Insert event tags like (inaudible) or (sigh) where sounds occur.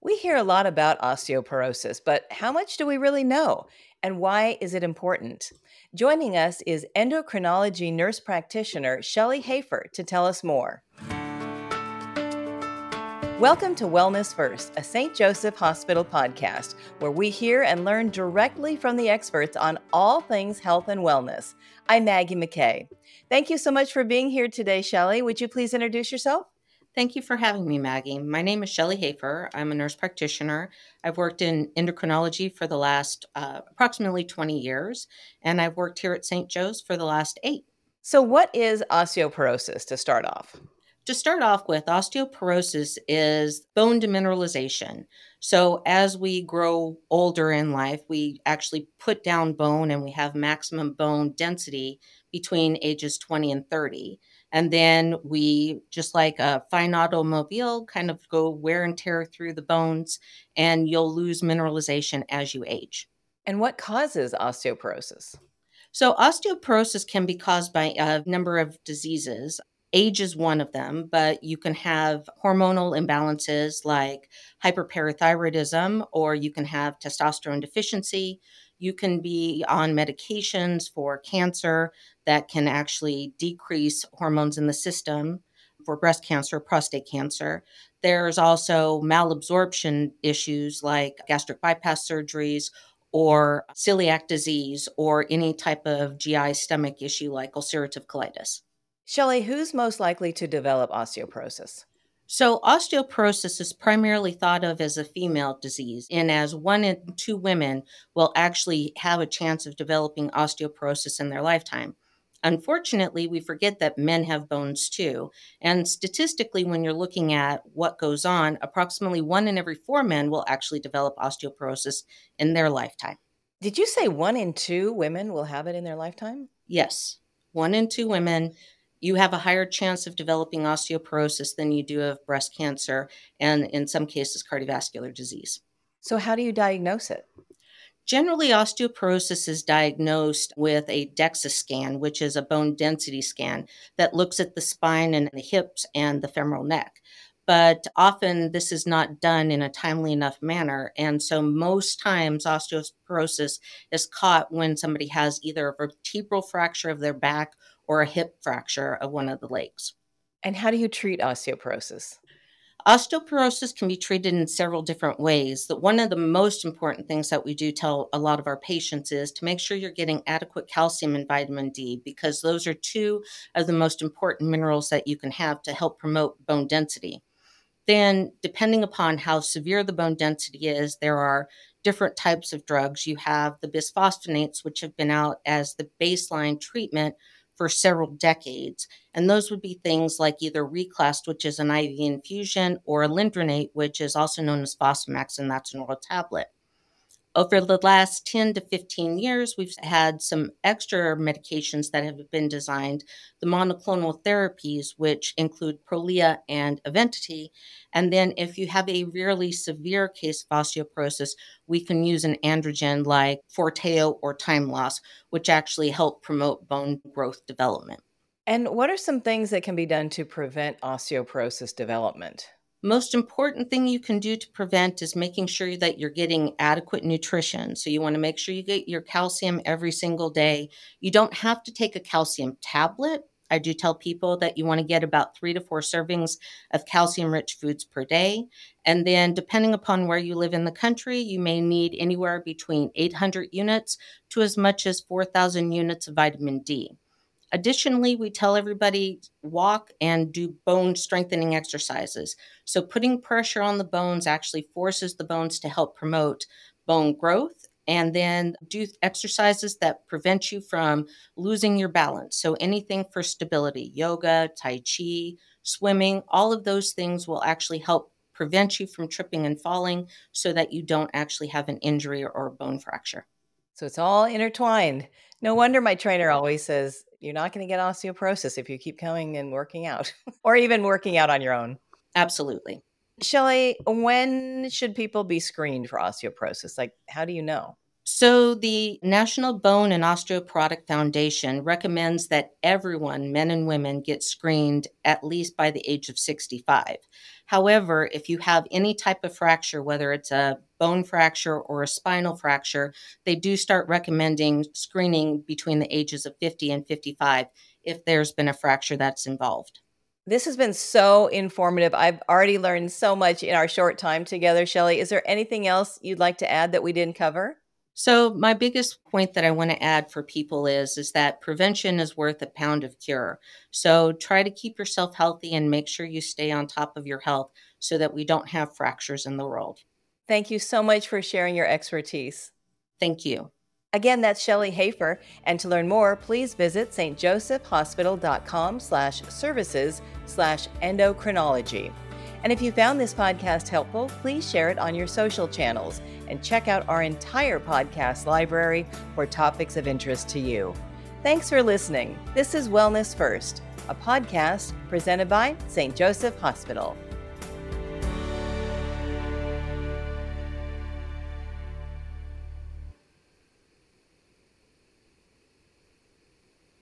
We hear a lot about osteoporosis, but how much do we really know? And why is it important? Joining us is endocrinology nurse practitioner Shellie Hafer to tell us more. Welcome to Wellness First, a St. Joseph Hospital podcast, where we hear and learn directly from the experts on all things health and wellness. I'm Maggie McKay. Thank you so much for being here today, Shellie. Would you please introduce yourself? Thank you for having me, Maggie. My name is Shellie Hafer. I'm a nurse practitioner. I've worked in endocrinology for the last uh, approximately 20 years, and I've worked here at St. Joe's for the last eight. So, what is osteoporosis to start off? To start off with, osteoporosis is bone demineralization. So, as we grow older in life, we actually put down bone and we have maximum bone density between ages 20 and 30. And then we, just like a fine automobile, kind of go wear and tear through the bones, and you'll lose mineralization as you age. And what causes osteoporosis? So, osteoporosis can be caused by a number of diseases. Age is one of them, but you can have hormonal imbalances like hyperparathyroidism, or you can have testosterone deficiency. You can be on medications for cancer that can actually decrease hormones in the system for breast cancer, prostate cancer. There's also malabsorption issues like gastric bypass surgeries or celiac disease or any type of GI stomach issue like ulcerative colitis. Shellie, who's most likely to develop osteoporosis? So, osteoporosis is primarily thought of as a female disease, and as one in two women will actually have a chance of developing osteoporosis in their lifetime. Unfortunately, we forget that men have bones too. And statistically, when you're looking at what goes on, approximately one in every four men will actually develop osteoporosis in their lifetime. Did you say one in two women will have it in their lifetime? Yes, one in two women you have a higher chance of developing osteoporosis than you do of breast cancer and, in some cases, cardiovascular disease. So, how do you diagnose it? Generally, osteoporosis is diagnosed with a DEXA scan, which is a bone density scan that looks at the spine and the hips and the femoral neck. But often this is not done in a timely enough manner. And so, most times, osteoporosis is caught when somebody has either a vertebral fracture of their back or a hip fracture of one of the legs. And how do you treat osteoporosis? Osteoporosis can be treated in several different ways. That one of the most important things that we do tell a lot of our patients is to make sure you're getting adequate calcium and vitamin D because those are two of the most important minerals that you can have to help promote bone density. Then, depending upon how severe the bone density is, there are different types of drugs. You have the bisphosphonates, which have been out as the baseline treatment for several decades. And those would be things like either Reclast, which is an IV infusion, or Alendronate, which is also known as Fosamax, and that's an oral tablet. Over the last 10 to 15 years, we've had some extra medications that have been designed, the monoclonal therapies, which include Prolia and Evenity. And then, if you have a really severe case of osteoporosis, we can use an androgen like Forteo or Tymlos, which actually help promote bone growth development. And what are some things that can be done to prevent osteoporosis development? Most important thing you can do to prevent is making sure that you're getting adequate nutrition. So you want to make sure you get your calcium every single day. You don't have to take a calcium tablet. I do tell people that you want to get about three to four servings of calcium rich foods per day. And then, depending upon where you live in the country, you may need anywhere between 800 units to as much as 4,000 units of vitamin D. Additionally, we tell everybody walk and do bone strengthening exercises. So, putting pressure on the bones actually forces the bones to help promote bone growth and then do exercises that prevent you from losing your balance. So, anything for stability, yoga, Tai Chi, swimming, all of those things will actually help prevent you from tripping and falling so that you don't actually have an injury or a bone fracture. So, it's all intertwined. No wonder my trainer always says you're not going to get osteoporosis if you keep coming and working out (laughs) or even working out on your own. Absolutely. Shellie, when should people be screened for osteoporosis? Like, how do you know? So, the National Bone and Osteoporotic Foundation recommends that everyone, men and women, get screened at least by the age of 65. However, if you have any type of fracture, whether it's a bone fracture or a spinal fracture, they do start recommending screening between the ages of 50 and 55 if there's been a fracture that's involved. This has been so informative. I've already learned so much in our short time together, Shellie. Is there anything else you'd like to add that we didn't cover? So my biggest point that I want to add for people is is that prevention is worth a pound of cure. So try to keep yourself healthy and make sure you stay on top of your health so that we don't have fractures in the world. Thank you so much for sharing your expertise. Thank you. Again, that's Shellie Hafer. And to learn more, please visit stjosephhospital.com slash services slash endocrinology. And if you found this podcast helpful, please share it on your social channels and check out our entire podcast library for topics of interest to you. Thanks for listening. This is Wellness First, a podcast presented by St. Joseph Hospital.